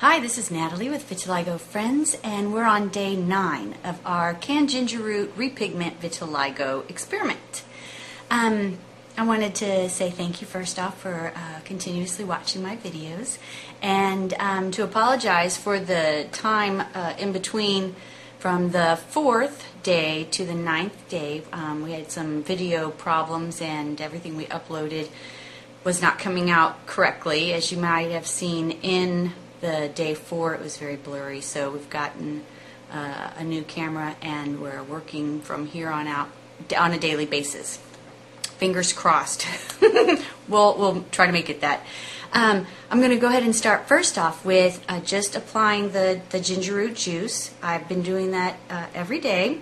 Hi, this is Nathalie with Vitiligo Friends, and we're on day nine of our canned ginger root repigment vitiligo experiment. Um, I wanted to say thank you first off for uh, continuously watching my videos, and um, to apologize for the time uh, in between from the fourth day to the ninth day. Um, we had some video problems, and everything we uploaded was not coming out correctly, as you might have seen in the day four, it was very blurry. So we've gotten uh, a new camera and we're working from here on out on a daily basis. Fingers crossed. we'll, we'll try to make it that. Um, I'm going to go ahead and start first off with uh, just applying the, the ginger root juice. I've been doing that uh, every day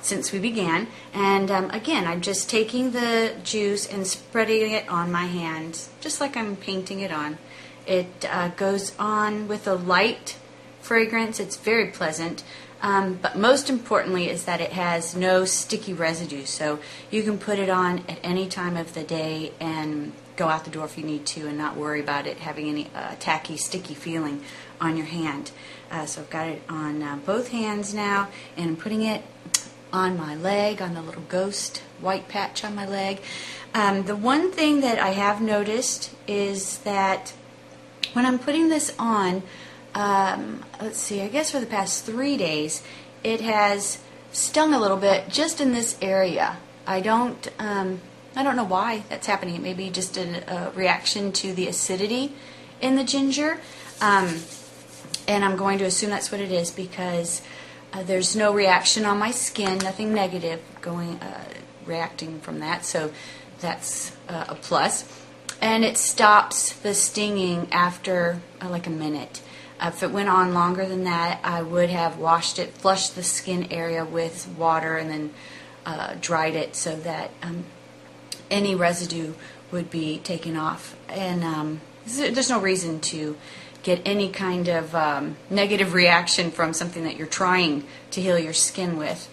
since we began. And um, again, I'm just taking the juice and spreading it on my hand, just like I'm painting it on. It uh, goes on with a light fragrance. It's very pleasant. Um, but most importantly is that it has no sticky residue. So you can put it on at any time of the day and go out the door if you need to and not worry about it having any uh, tacky, sticky feeling on your hand. Uh, so I've got it on uh, both hands now and I'm putting it on my leg, on the little ghost white patch on my leg. Um, the one thing that I have noticed is that when I'm putting this on, um, let's see, I guess for the past three days, it has stung a little bit just in this area. I don't, um, I don't know why that's happening. It may be just a, a reaction to the acidity in the ginger, um, and I'm going to assume that's what it is because uh, there's no reaction on my skin, nothing negative going uh, reacting from that. So that's uh, a plus and it stops the stinging after uh, like a minute. Uh, if it went on longer than that, I would have washed it, flushed the skin area with water, and then uh, dried it so that um, any residue would be taken off. And um, there's no reason to get any kind of um, negative reaction from something that you're trying to heal your skin with.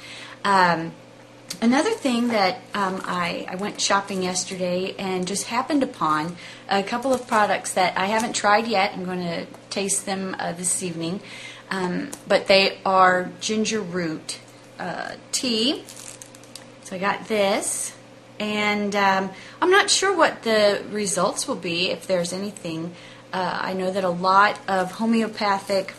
Another thing that um, I, I, went shopping yesterday and just happened upon a couple of products that I haven't tried yet. I'm going to taste them uh, this evening. Um, but they are ginger root uh, tea. So I got this. And um, I'm not sure what the results will be, if there's anything. Uh, I know that a lot of homeopathic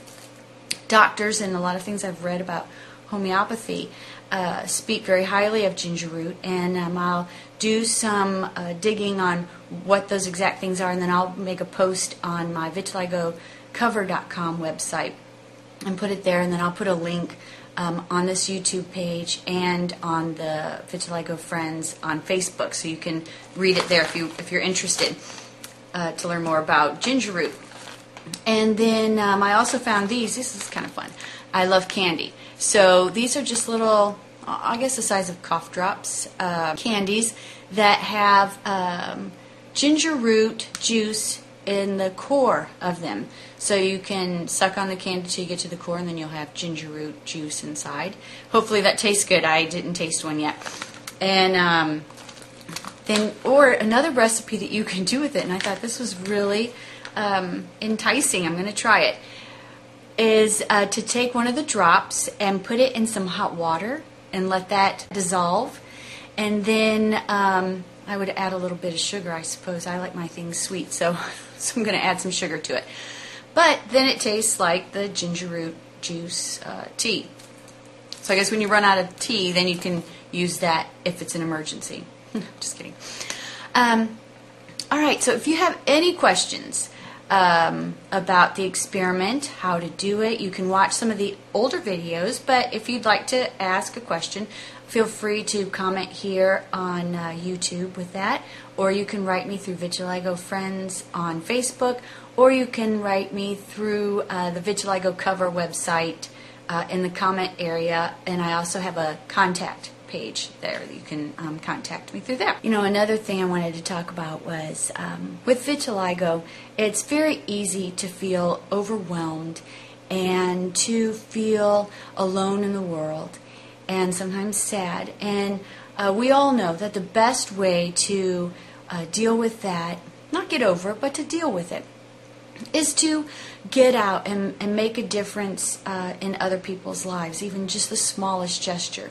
doctors and a lot of things I've read about homeopathy uh, speak very highly of ginger root, and um, I'll do some uh, digging on what those exact things are, and then I'll make a post on my vitiligocover.com website and put it there, and then I'll put a link um, on this YouTube page and on the Vitiligo Friends on Facebook, so you can read it there if you if you're interested uh, to learn more about ginger root. And then um, I also found these. This is kind of fun. I love candy. So these are just little, I guess the size of cough drops, uh, candies that have um, ginger root juice in the core of them. So you can suck on the candy till you get to the core, and then you'll have ginger root juice inside. Hopefully that tastes good. I didn't taste one yet. And um, then, or another recipe that you can do with it, and I thought this was really um, enticing. I'm going to try it is uh, to take one of the drops and put it in some hot water and let that dissolve. And then um, I would add a little bit of sugar, I suppose. I like my things sweet, so, so I'm going to add some sugar to it. But then it tastes like the ginger root juice uh, tea. So I guess when you run out of tea, then you can use that if it's an emergency. Just kidding. Um, all right, so if you have any questions, um, about the experiment, how to do it. You can watch some of the older videos, but if you'd like to ask a question, feel free to comment here on uh, YouTube with that, or you can write me through Vitiligo Friends on Facebook, or you can write me through uh, the Vitiligo cover website uh, in the comment area, and I also have a contact page there. You can um, contact me through there. You know, another thing I wanted to talk about was um, with vitiligo, it's very easy to feel overwhelmed and to feel alone in the world and sometimes sad. And uh, we all know that the best way to uh, deal with that, not get over it, but to deal with it, is to get out and, and make a difference uh, in other people's lives, even just the smallest gesture.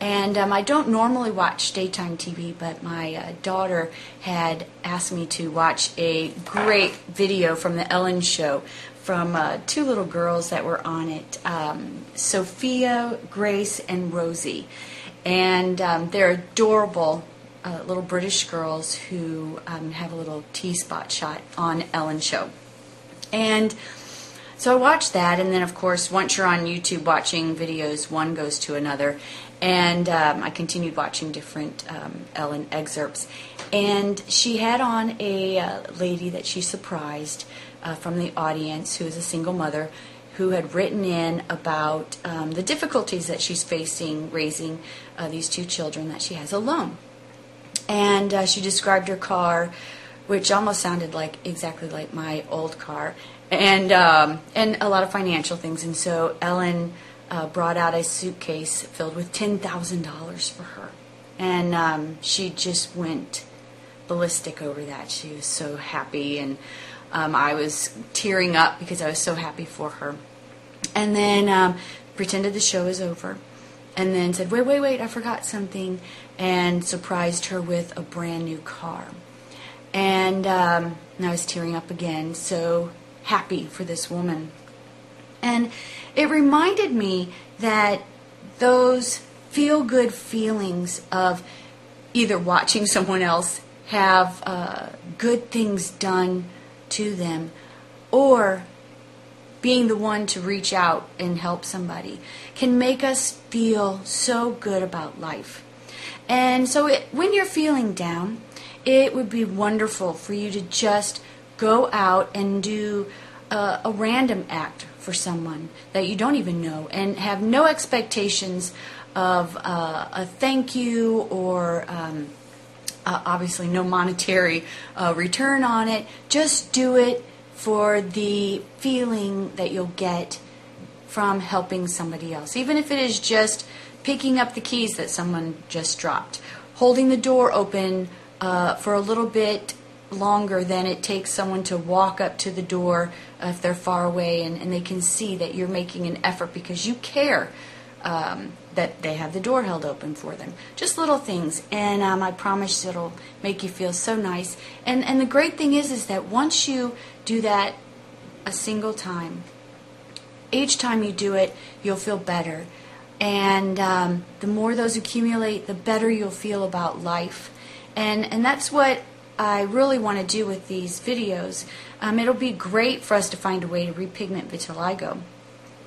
And um, I don't normally watch daytime TV, but my uh, daughter had asked me to watch a great video from the Ellen Show from uh, two little girls that were on it um, Sophia, Grace, and Rosie. And um, they're adorable uh, little British girls who um, have a little T spot shot on Ellen Show. And so I watched that, and then of course, once you're on YouTube watching videos, one goes to another. And um, I continued watching different um, Ellen excerpts. And she had on a uh, lady that she surprised uh, from the audience who is a single mother who had written in about um, the difficulties that she's facing raising uh, these two children that she has alone. And uh, she described her car which almost sounded like exactly like my old car, and um, and a lot of financial things. And so Ellen uh, brought out a suitcase filled with ten thousand dollars for her, and um, she just went ballistic over that. She was so happy, and um, I was tearing up because I was so happy for her. And then um, pretended the show was over, and then said, "Wait, wait, wait! I forgot something," and surprised her with a brand new car. And, um, and I was tearing up again, so happy for this woman. And it reminded me that those feel good feelings of either watching someone else have uh, good things done to them or being the one to reach out and help somebody can make us feel so good about life. And so it, when you're feeling down, it would be wonderful for you to just go out and do a, a random act for someone that you don't even know and have no expectations of uh, a thank you or um, uh, obviously no monetary uh, return on it. Just do it for the feeling that you'll get from helping somebody else, even if it is just picking up the keys that someone just dropped, holding the door open uh, for a little bit longer than it takes someone to walk up to the door if they're far away and, and they can see that you're making an effort because you care um, that they have the door held open for them. Just little things, and um, I promise it'll make you feel so nice. And and the great thing is, is that once you do that a single time, each time you do it, you'll feel better. And um, the more those accumulate, the better you'll feel about life. And, and that's what I really want to do with these videos. Um, it'll be great for us to find a way to repigment vitiligo.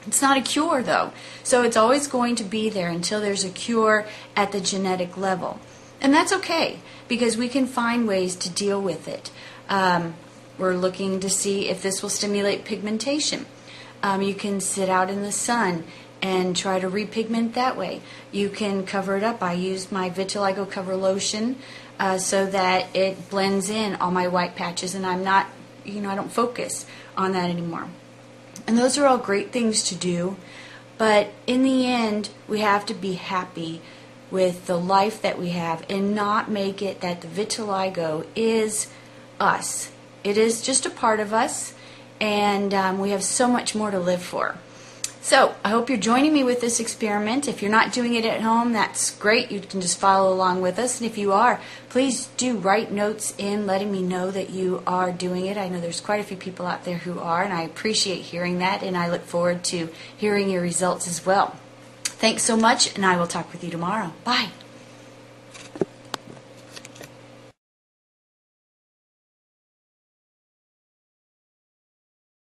It's not a cure though, so it's always going to be there until there's a cure at the genetic level. And that's okay because we can find ways to deal with it. Um, we're looking to see if this will stimulate pigmentation. Um, you can sit out in the sun and try to repigment that way. You can cover it up. I use my vitiligo cover lotion uh, so that it blends in all my white patches and I'm not, you know, I don't focus on that anymore. And those are all great things to do, but in the end, we have to be happy with the life that we have and not make it that the vitiligo is us. It is just a part of us, and um, we have so much more to live for. So I hope you're joining me with this experiment. If you're not doing it at home, that's great. You can just follow along with us. And if you are, please do write notes in letting me know that you are doing it. I know there's quite a few people out there who are, and I appreciate hearing that. And I look forward to hearing your results as well. Thanks so much, and I will talk with you tomorrow. Bye.